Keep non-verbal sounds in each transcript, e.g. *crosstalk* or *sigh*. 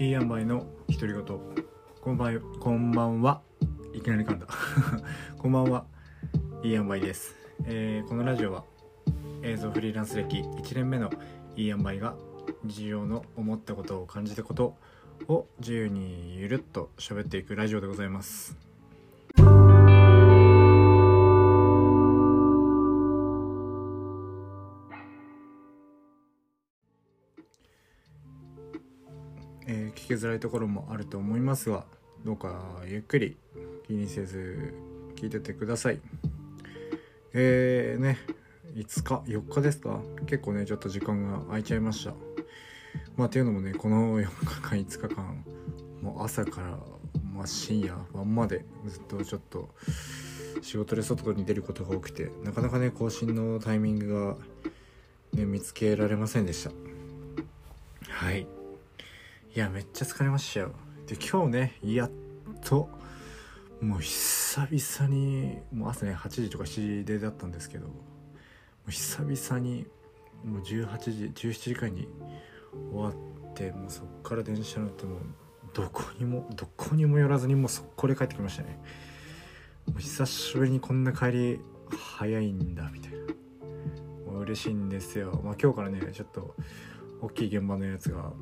いい塩梅の独り言。こんばんこんばんは。いきなり噛んだ。*laughs* こんばんは。いい塩梅です、えーこのラジオは映像フリーランス歴1年目のいい塩梅が日常の思ったことを感じたことを自由にゆるっと喋っていくラジオでございます。きづらいところもあると思いますがどうかゆっくり気にせず聞いててください。えー、ね5日4日ですか？結構ねちょっと時間が空いちゃいました。まあっていうのもねこの4日間5日間もう朝から、まあ、深夜晩までずっとちょっと仕事で外に出ることが多くてなかなかね更新のタイミングが、ね、見つけられませんでした。はい。いやめっちゃ疲れましたよ。で今日ねやっともう久々にもう朝ね8時とか7時でだったんですけどもう久々にもう18時17時間に終わってもうそっから電車乗ってもうどこにもどこにも寄らずにもう速攻で帰ってきましたね。もう久しぶりにこんな帰り早いんだみたいな。もう嬉しいんですよ。まあ今日からねちょっと大きい現場のやつが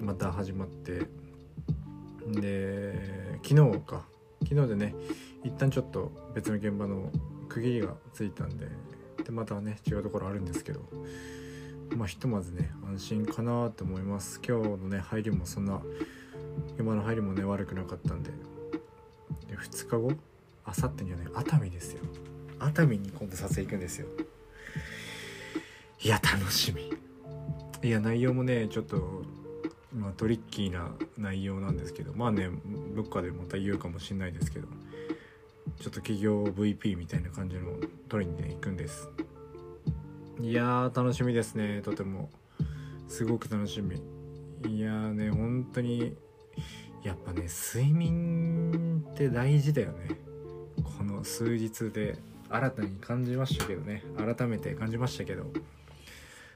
また始まって。で昨日か。昨日でね一旦ちょっと別の現場の区切りがついたんででまたね違うところあるんですけどまあひとまずね安心かなって思います。今日のね入りもそんな現場の入りもね悪くなかったんで。で2日後あさってにはね熱海ですよ。熱海に今度撮影行くんですよ。いや楽しみ。いや内容もねちょっとまあトリッキーな内容なんですけどまあねどっかでまた言うかもしれないですけどちょっと企業 VP みたいな感じの取りにね行くんです。いやー楽しみですね。とても。すごく楽しみ。いやーね本当にやっぱね睡眠って大事だよね。この数日で新たに感じましたけどね。改めて感じましたけど。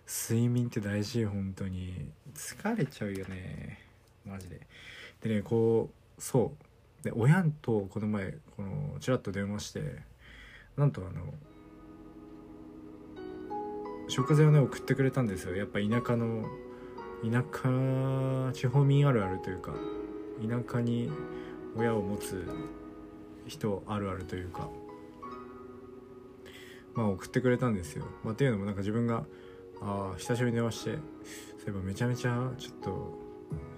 睡眠って大事本当に。疲れちゃうよね。マジで。でねこうそう。で親とこの前このちらっと電話してなんとあの食材をね送ってくれたんですよ。やっぱ田舎の田舎地方民あるあるというか田舎に親を持つ人あるあるというかまあ送ってくれたんですよ、まあ、っていうのもなんか自分がああ久しぶりに電話してそういえばめちゃめちゃちょっと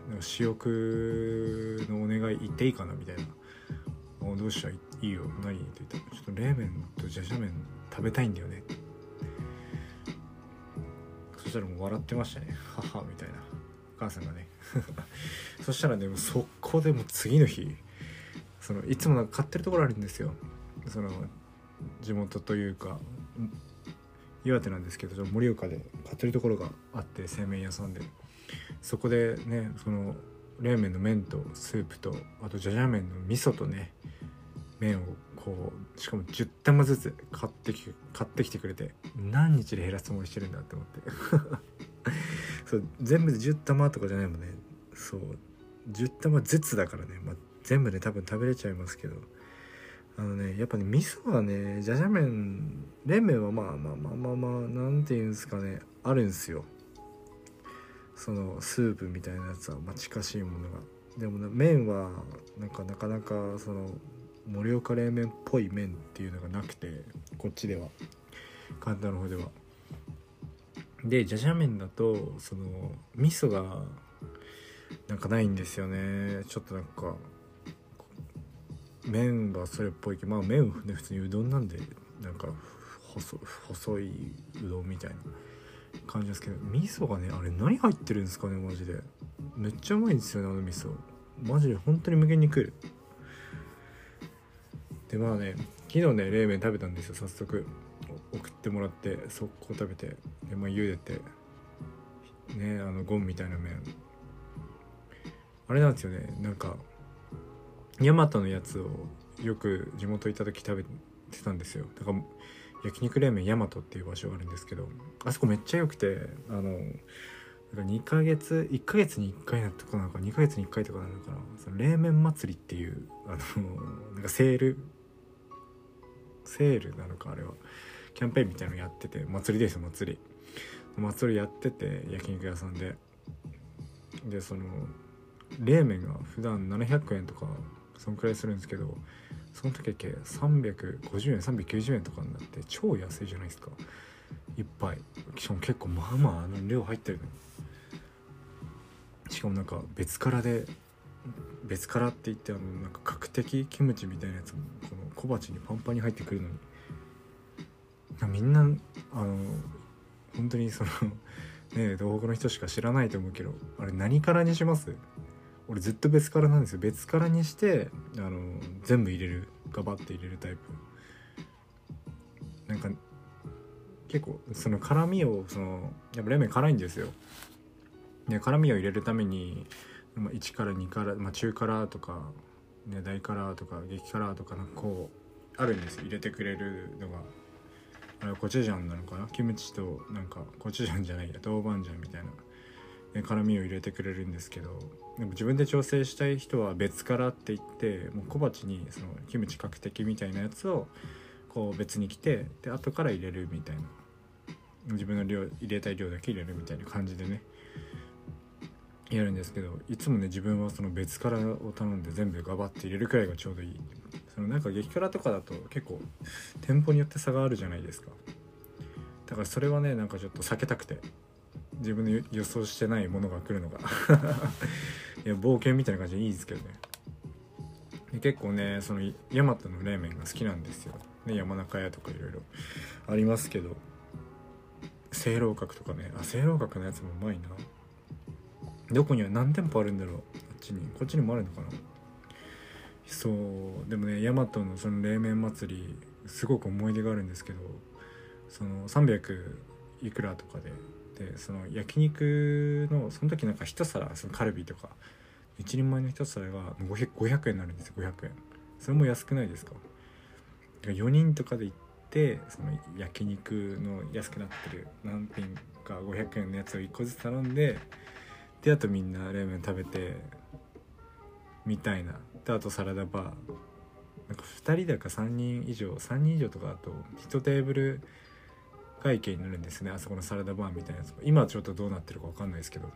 なんか私欲のお願い言っていいかなみたいな「あどうした？いいよ。何?」って言ったら「ちょっと冷麺とじゃじゃ麺食べたいんだよね」そしたらもう笑ってましたね「母」みたいな。お母さんがね。*laughs* そしたらねもう速攻でもう次の日そのいつもなんか買ってるところあるんですよ。その地元というか岩手なんですけど盛岡で買ってるところがあって製麺屋さんで。そこでねその冷麺の麺とスープとあとじゃじゃ麺の味噌とね麺をこうしかも10玉ずつ買ってき買ってきてくれて何日で減らすつもりしてるんだって思って。*laughs* そう全部で10玉とかじゃないもんね。そう10玉ずつだからね、まあ、全部で多分食べれちゃいますけど。あのねやっぱね味噌はねじゃじゃ麺冷麺はまあまあまあまあまあなんていうんですかねあるんすよ。そのスープみたいなやつは、まあ、近しいものが。でもね麺はなんかなかなかその盛岡冷麺っぽい麺っていうのがなくてこっちでは。関東の方では。でじゃじゃ麺だとその味噌がなんかないんですよね。ちょっとなんか麺はそれっぽいけどまあ麺ね普通にうどんなんでなんか細細いうどんみたいな感じですけど味噌がねあれ何入ってるんですかねマジで。めっちゃうまいんですよねあの味噌。マジで本当に無限に食える。でまあね昨日ね冷麺食べたんですよ早速。送ってもらって速攻食べて。でまあ茹でて。ねあのゴンみたいな麺。あれなんですよねなんかヤマトのやつをよく地元行った時食べてたんですよ。だから焼肉冷麺ヤマトっていう場所があるんですけどあそこめっちゃ良くてあのか2ヶ月1ヶ月に1回なとかなのか2ヶ月に1回とかなのかな。その冷麺祭りっていうあのなんかセールセールなのかあれは。キャンペーンみたいなのやってて祭りです祭り。祭りやってて焼肉屋さんで。でその冷麺が普段700円とかそんくらいするんですけどその時だけ350円390円とかになって超安いじゃないですか。一杯しかも結構まあまああの量入ってるのしかもなんか別辛で別辛って言ってあのなんか角的キムチみたいなやつもこの小鉢にパンパンに入ってくるのに。みんなあの本当にそのね東北の人しか知らないと思うけどあれ何辛にします？俺ずっと別辛なんですよ。別辛にしてあの全部入れるガバッて入れるタイプ。なんか結構その辛みをそのやっぱ冷麺辛いんですよ。で辛みを入れるために、まあ、1から2から、まあ、中辛とか、ね、大辛とか激辛とかなんかこうあるんです入れてくれるのが。あれコチュジャンなのかな？キムチとなんかコチュジャンじゃないや豆板醤みたいな、辛みを入れてくれるんですけどでも自分で調整したい人は別辛って言ってもう小鉢にそのキムチ角的みたいなやつをこう別に来てで後から入れるみたいな。自分の量入れたい量だけ入れるみたいな感じでねやるんですけどいつもね自分はその別辛を頼んで全部ガバッて入れるくらいがちょうどいい。そのなんか激辛とかだと結構店舗によって差があるじゃないですか。だからそれはねなんかちょっと避けたくて。自分の予想してないものが来るのが *laughs* いや冒険みたいな感じでいいですけどね。で結構ねそのヤマトの冷麺が好きなんですよ、ね、山中屋とかいろいろありますけど。清楼閣とかね。あ清楼閣のやつもうまいな。どこには何店舗あるんだろう。あっちに。こっちにもあるのかな。そう。でもねヤマトのその冷麺祭りすごく思い出があるんですけどその300いくらとかででその焼肉のその時なんか一皿そのカルビとか一人前の一皿が 500, 円になるんですよ500円。それも安くないですか？4人とかで行ってその焼肉の安くなってる何品か500円のやつを1個ずつ頼んでであとみんな冷麺食べてみたいな。であとサラダバー。なんか2人だか3人以上3人以上とかだと1テーブル会計になるんですねあそこのサラダバーみたいなやつ今ちょっとどうなってるか分かんないですけど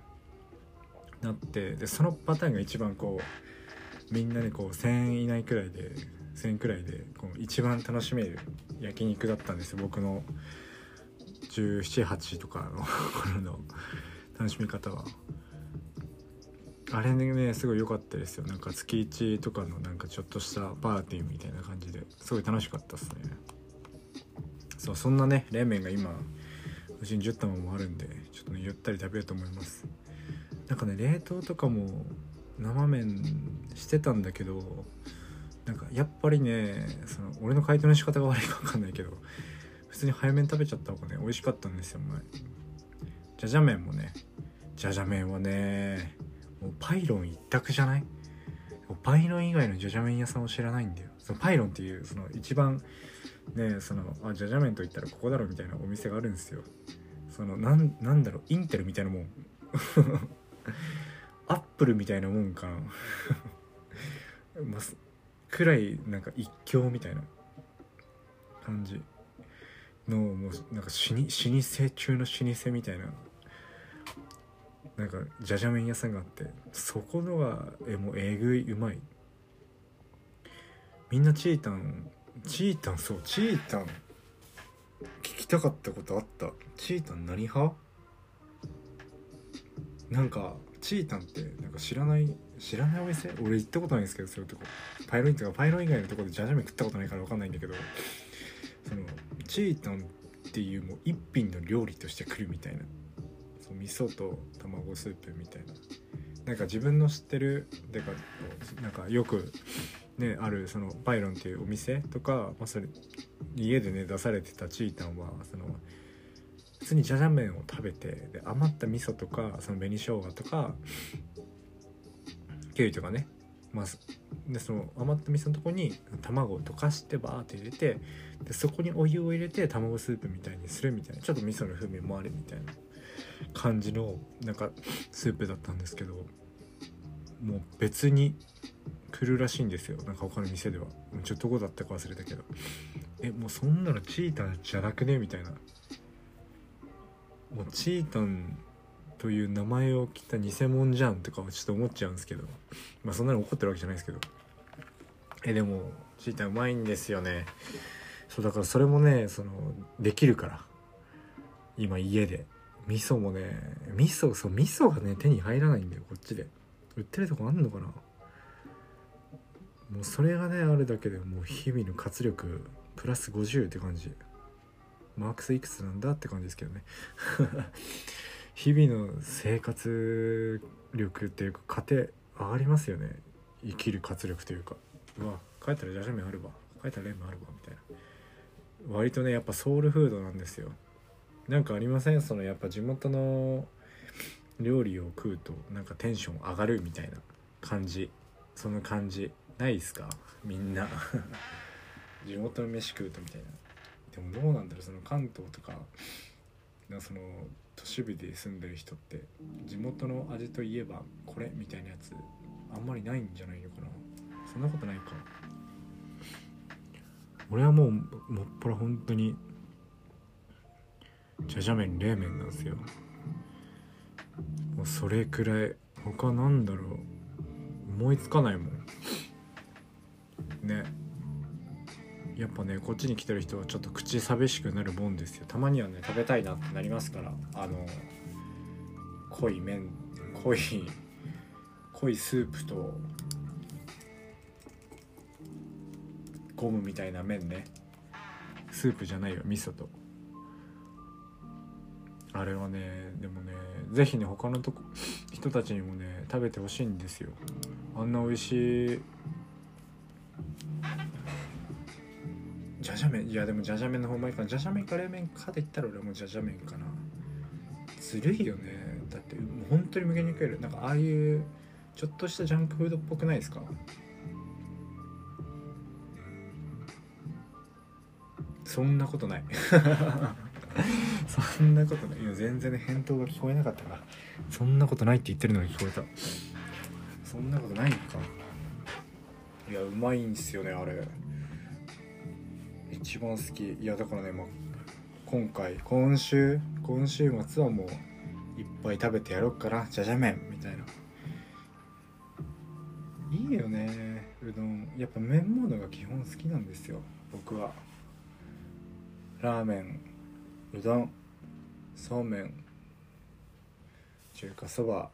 なってでそのパターンが一番こうみんなでこう1,000円以内くらいで1,000円くらいでこう一番楽しめる焼肉だったんですよ僕の178とかの頃の楽しみ方は。あれねすごい良かったですよなんか月1とかのなんかちょっとしたパーティーみたいな感じですごい楽しかったですねそうそんなね冷麺が今うちに10玉もあるんでちょっとねゆったり食べようと思います。なんかね冷凍とかも生麺してたんだけどなんかやっぱりねその俺の解凍の仕方が悪いか分かんないけど普通に早麺食べちゃった方がね美味しかったんですよ前。じゃじゃ麺もね。じゃじゃ麺はねもうパイロン一択じゃない？パイロン以外のジャジャ麺屋さんを知らないんだよ。そのパイロンっていうその一番ねそのあジャジャ麺といったらここだろみたいなお店があるんですよ。そのなんなんだろうインテルみたいなもん。*laughs* アップルみたいなもんかな。*laughs* まあ、くらいなんか一強みたいな。感じ。のもうなんか老舗中の老舗みたいな。なんかじゃじゃ麺屋さんがあって。そこのがえもうえぐいうまい。みんなチータンチータンそうチータン。聞きたかったことあった？チータン何派？なんかチータンってなんか知らない知らないお店？俺行ったことないんですけどそういうとこ。パイロインとかパイロン以外のとこでじゃじゃ麺食ったことないから分かんないんだけど。そのチータンっていうもう一品の料理として来るみたいな。そう味噌と卵スープみたいな。なんか自分の知ってるでかなんかよくねあるそのパイロンっていうお店とか、まあ、それ家でね出されてたチータンはその普通にじゃじゃ麺を食べてで余った味噌とかその紅生姜とかキュウリとかねまあ、でその余った味噌のとこに卵を溶かしてバーって入れてでそこにお湯を入れて卵スープみたいにするみたいなちょっと味噌の風味もあるみたいな感じのなんかスープだったんですけどもう別に来るらしいんですよ。なんか他の店では。ちょっとどこだったか忘れたけど。えもうそんなのチータンじゃなくね？みたいな。もうチータンという名前を切った偽物じゃんとかはちょっと思っちゃうんですけど。まあそんなの怒ってるわけじゃないですけど。えでもチータンうまいんですよね。そうだからそれもねそのできるから。今家で。味噌もね味噌そう味噌がね手に入らないんだよこっちで。売ってるとこあんのかな？もうそれがねあるだけでもう日々の活力プラス50って感じ。マークスいくつなんだって感じですけどね。*laughs* 日々の生活力っていうか糧上がりますよね。生きる活力というか。うわ帰ったらジャジャ麺あるわ。帰ったらレンあるわみたいな。割とねやっぱソウルフードなんですよ。なんかありません？そのやっぱ地元の料理を食うとなんかテンション上がるみたいな感じ。その感じ。ないですか？みんな。*laughs* 地元の飯食うとみたいな。でもどうなんだろうその関東とかなその都市部で住んでる人って地元の味といえばこれみたいなやつあんまりないんじゃないのかな？そんなことないか。俺はもうもっぱら本当にじゃじゃ麺冷麺なんですよ。もうそれくらい他なんだろう。思いつかないもん。ね。やっぱねこっちに来てる人はちょっと口寂しくなるもんですよ。たまにはね食べたいなってなりますから。あの濃い麺濃い濃いスープとゴムみたいな麺ね。スープじゃないよ味噌と。あれはねでもね是非ね他のとこ人たちにもね食べてほしいんですよ。あんな美味しいじゃじゃ麺？いやでもじゃじゃ麺の方がいいかな。じゃじゃ麺か冷麺かで言ったら俺もじゃじゃ麺かな。ずるいよね。だってもう本当に無限に食える。なんかああいうちょっとしたジャンクフードっぽくないですか？そんなことない。*laughs* そんなことない。いや全然ね返答が聞こえなかったから。そんなことないって言ってるのが聞こえた。そんなことないか。いやうまいんですよねあれ。一番好き。いやだからね、まあ、今回今週今週末はもういっぱい食べてやろっかなじゃじゃ麺みたいな。いいよねうどん。やっぱ麺物が基本好きなんですよ僕は。ラーメンうどんそうめん中華そば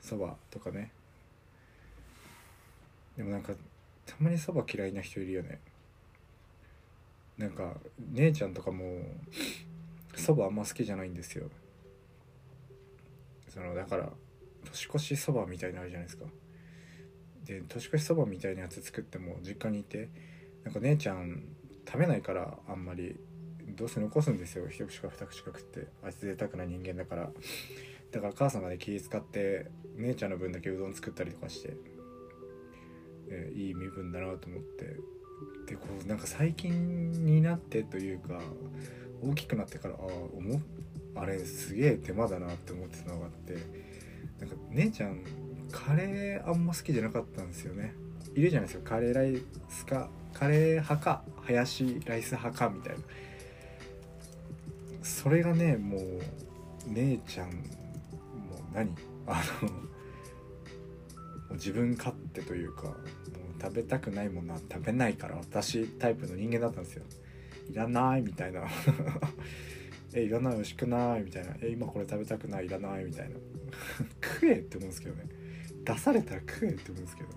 そばとかね。でもなんかたまにそば嫌いな人いるよね。なんか姉ちゃんとかもそばあんま好きじゃないんですよ。そのだから年越しそばみたいなのあるじゃないですか。で年越しそばみたいなやつ作っても実家にいてなんか姉ちゃん食べないからあんまりどうせ残すんですよ。一口か二口か食ってあいつ贅沢な人間だから。だから母さんがね気使って姉ちゃんの分だけうどん作ったりとかして、えいい身分だなと思ってでこうなんか最近になってというか大きくなってからああ思っあれすげえ手間だなって思ってたのがあってなんか姉ちゃんカレーあんま好きじゃなかったんですよね。いるじゃないですか。カレーライスかカレー派かハヤシライス派かみたいな。それがねもう姉ちゃんもう何？あの自分勝手というかもう食べたくないものは食べないから私タイプの人間だったんですよ。いらないみたいな。*laughs* えいらない美味しくないみたいな。え今これ食べたくないいらないみたいな。*laughs* 食えって思うんですけどね。出されたら食えって思うんですけど。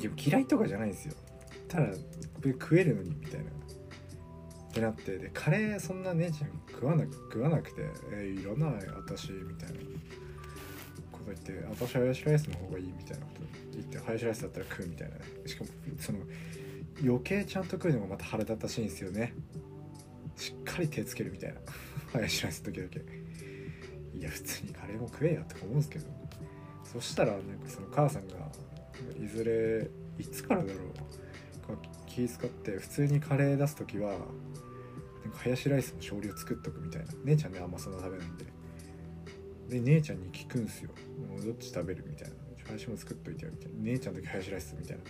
いや嫌いとかじゃないんですよ。ただ食えるのにみたいな。ってなってでカレーそんな姉ちゃん食わな食わなくて「えいらない私」みたいな。こと言って「私ハヤシライスの方がいい」みたいなこと言ってハヤシライスだったら食うみたいな。しかもその余計ちゃんと食うのがまた腹立たしいんですよね。しっかり手つけるみたいな。ハヤシライスの時だけ。いや普通にカレーも食えやとか思うんですけど。そしたらなんかその母さんがいずれいつからだろうこう気使って普通にカレー出す時はなんかハヤシライスも少量作っとくみたいな。姉ちゃんねあんまそんな食べなんで。で姉ちゃんに聞くんすよ。もうどっち食べるみたいな。ハヤシも作っといてよみたいな。姉ちゃんだけハヤシライスみたいな。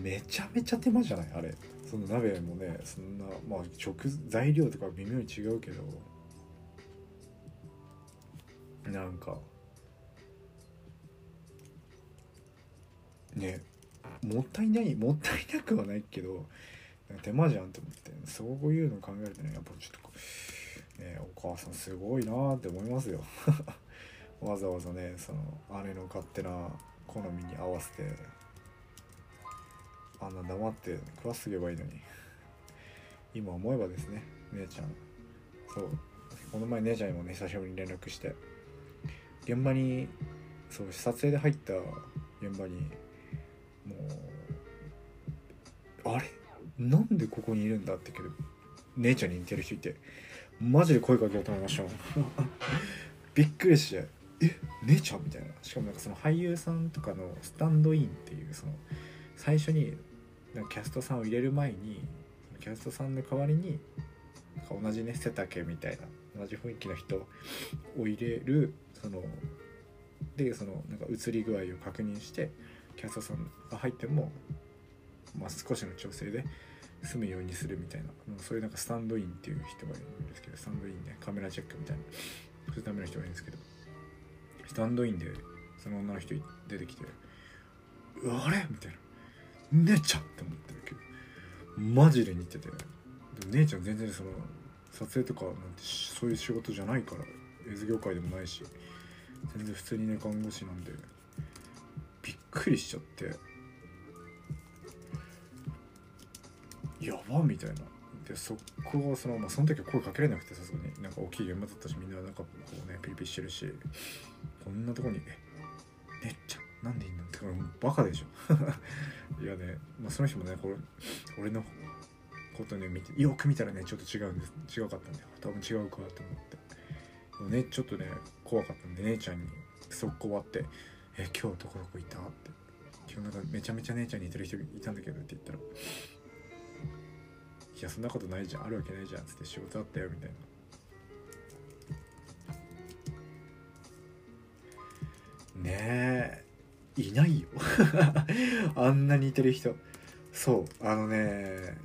めちゃめちゃ手間じゃない？あれ。その鍋もねそんなまあ食材料とか微妙に違うけど。なんか。ね。もったいないもったいなくはないけど。手間じゃんと思って。そういうの考えるとねやっぱちょっとねお母さんすごいなって思いますよ。*laughs* わざわざねその姉の勝手な好みに合わせてあんな黙って食わすげばいいのに。今思えばですね姉ちゃん。そう。この前姉ちゃんにもね久しぶりに連絡して。現場にそう撮影で入った現場にもうあれ？なんでここにいるんだってけど姉ちゃんに似てる人いて。マジで声かけようと思いました *laughs* びっくりしてえ姉ちゃん？みたいな。しかもなんかその俳優さんとかのスタンドインっていうその最初になんかキャストさんを入れる前にキャストさんの代わりに同じね背丈みたいな同じ雰囲気の人を入れるそのでそのなんか映り具合を確認してキャストさんが入っても、まあ、少しの調整で済むようにするみたいな。そういうなんかスタンドインっていう人がいるんですけどスタンドインでカメラチェックみたいな。そういうための人がいるんですけど。スタンドインでその女の人出てきて「あれ?」みたいな「姉ちゃん!」って思ってるけど。マジで似てて。でも姉ちゃん全然その撮影とかなんてそういう仕事じゃないから映像業界でもないし全然普通にね看護師なんでびっくりしちゃって。やばみたいな。でそこをそのまあその時は声かけれなくてさすがに。なんか大きい現場だったしみんななんかこうねピリピリしてるし。こんなとこに「えねっちゃんなんでいんの?」ってバカでしょ。*laughs* いやね、まあ、その人もねこれ俺のことね見てよく見たらねちょっと違うんです。違うかったんで多分違うかと思って。ねちょっとね怖かったんで姉ちゃんに。速攻終わって「え今日どこどこいた?」って「今日なんかめちゃめちゃ姉ちゃんに似てる人いたんだけど」って言ったら「いやそんなことないじゃんあるわけないじゃん」っつって「仕事あったよ」みたいな。ねえいないよ。*laughs* あんな似てる人。そうあのね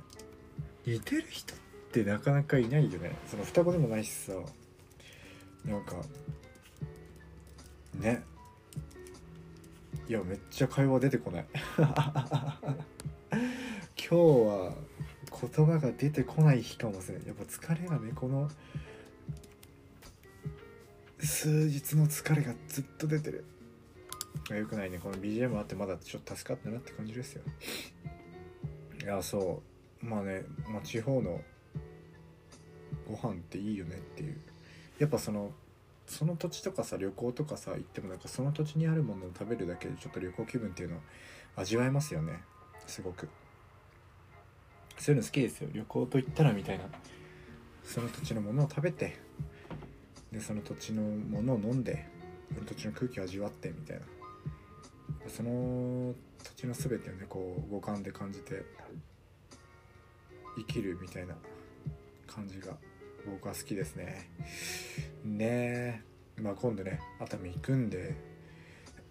似てる人ってなかなかいないよね。その双子でもないしさ。なんかね。いやめっちゃ会話出てこない。*laughs* 今日は言葉が出てこない日かもしれないやっぱ疲れがねこの数日の疲れがずっと出てる。よくないね。この BGM あってまだちょっと助かったなって感じですよ。いやそう。まあね、まあ、地方のご飯っていいよねっていう。やっぱそのその土地とかさ旅行とかさ行ってもなんかその土地にあるものを食べるだけでちょっと旅行気分っていうのを味わえますよね。すごく。そういうの好きですよ。旅行と言ったらみたいな。その土地のものを食べてでその土地のものを飲んでその土地の空気を味わってみたいな。その土地の全てをねこう五感で感じて生きるみたいな。感じが僕は好きですね。ねえ。まあ今度ね熱海行くんで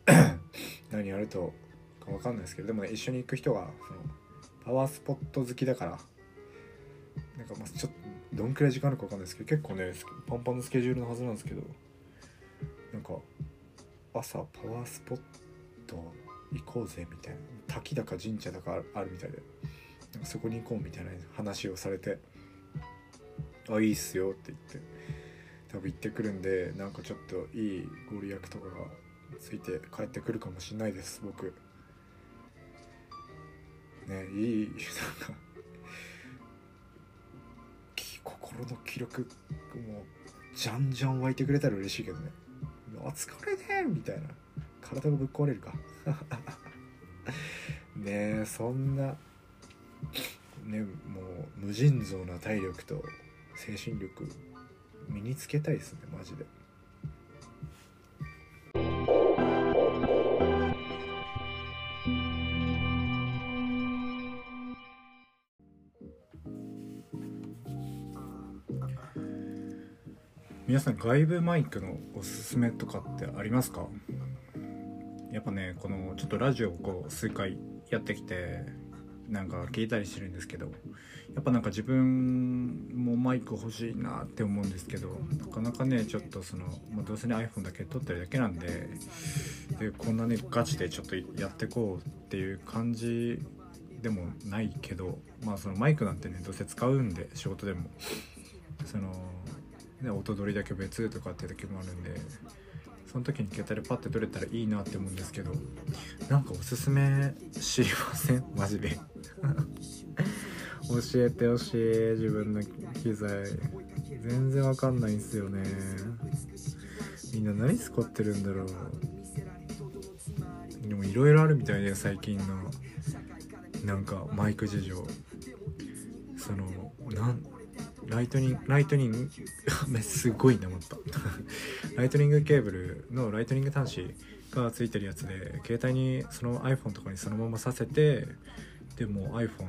*clears throat* 何やるとか分かんないですけどでもね一緒に行く人がそのパワースポット好きだから。なんかまあちょっとどんくらい時間あるか分かんないですけど結構ねパンパンのスケジュールのはずなんですけどなんか朝パワースポット行こうぜみたいな。滝だか神社だかあるみたいで。なんかそこに行こうみたいな話をされて「あいいっすよ」って言って。多分行ってくるんでなんかちょっといいご利益とかがついて帰ってくるかもしんないです僕。ねいいなんか心の記録もうじゃんじゃん湧いてくれたら嬉しいけどね。お疲れねみたいな。体がぶっ壊れるか。*laughs* ねえそんなねもう無尽蔵な体力と精神力身につけたいですねマジで。皆さん外部マイクのおすすめとかってありますか？やっぱねこのちょっとラジオをこう数回やってきてなんか聞いたりしてるんですけどやっぱなんか自分もマイク欲しいなって思うんですけどなかなかねちょっとその、まあ、どうせね iPhone だけ撮ってるだけなんででこんなねガチでちょっとやってこうっていう感じでもないけどまあそのマイクなんてねどうせ使うんで仕事でも。その、ね、音取りだけ別とかって時もあるんでその時に携帯でパッて撮れたらいいなって思うんですけどなんかおすすめ知りません？*laughs* マジで。*laughs* 教えてほしい自分の機材。全然わかんないんすよね。みんな何使ってるんだろう。でもいろいろあるみたいで最近の。なんかマイク事情。そのなんライトニングライトニング？*laughs* すごいな思った。*laughs* ライトニングケーブルのライトニング端子がついてるやつで携帯にその iPhone とかにそのままさせてでも iPhone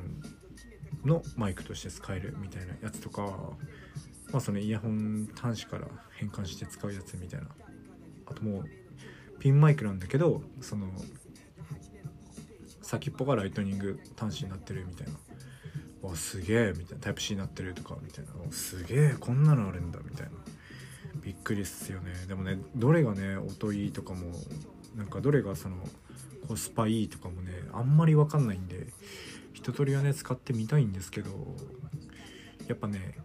のマイクとして使えるみたいなやつとかまあそのイヤホン端子から変換して使うやつみたいな。あともうピンマイクなんだけどその先っぽがライトニング端子になってるみたいな。わすげえみたいなタイプ C になってるとかみたいなすげえこんなのあるんだみたいな。びっくりっすよね。でもねどれがね音いいとかもなんかどれがそのコスパいいとかもねあんまり分かんないんで一通りはね使ってみたいんですけどやっぱね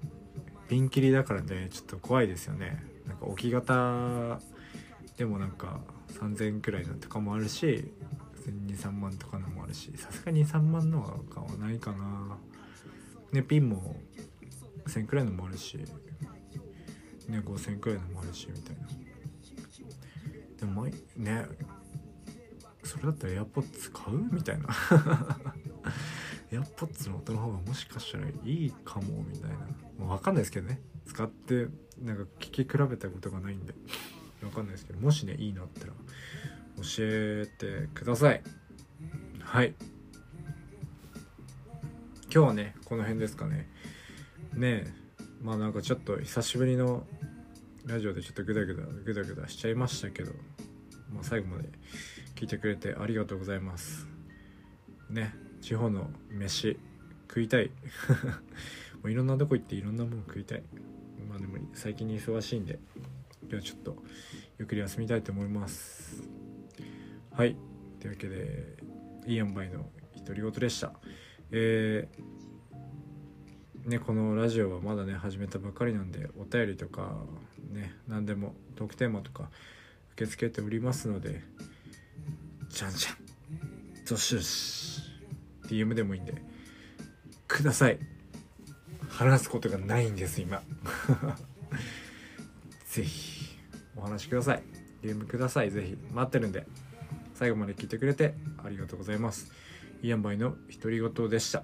ピンキリだからねちょっと怖いですよね。なんか置き型でもなんか3000円くらいのとかもあるし23万とかのもあるしさすがに3万のは買わないかな。ねピンも1000くらいのもあるしね5000くらいのもあるしみたいな。でもねそれだったら AirPods 買うみたいな。*laughs* AirPods の音の方がもしかしたらいいかもみたいな。もう分かんないですけどね。使ってなんか聞き比べたことがないんで。分かんないですけどもしねいいのあったら教えてください。はい。今日はねこの辺ですかね。ねえ。まあなんかちょっと久しぶりのラジオでちょっとグダグダグダグダしちゃいましたけど、まあ、最後まで聞いてくれてありがとうございます。ね。地方の飯食いたい。*laughs* もういろんなとこ行っていろんなもの食いたい。まあでも最近に忙しいんで今日はちょっとゆっくり休みたいと思います。はい。というわけでいい塩梅の独り言でした。えー、ねこのラジオはまだね始めたばかりなんでお便りとかね何でもトークテーマとか受け付けておりますのでじゃんじゃんどしどし DM でもいいんでください。話すことがないんです今。*laughs* ぜひお話しください。DM ください。ぜひ待ってるんで最後まで聞いてくれてありがとうございます。イヤンバイの独り言でした。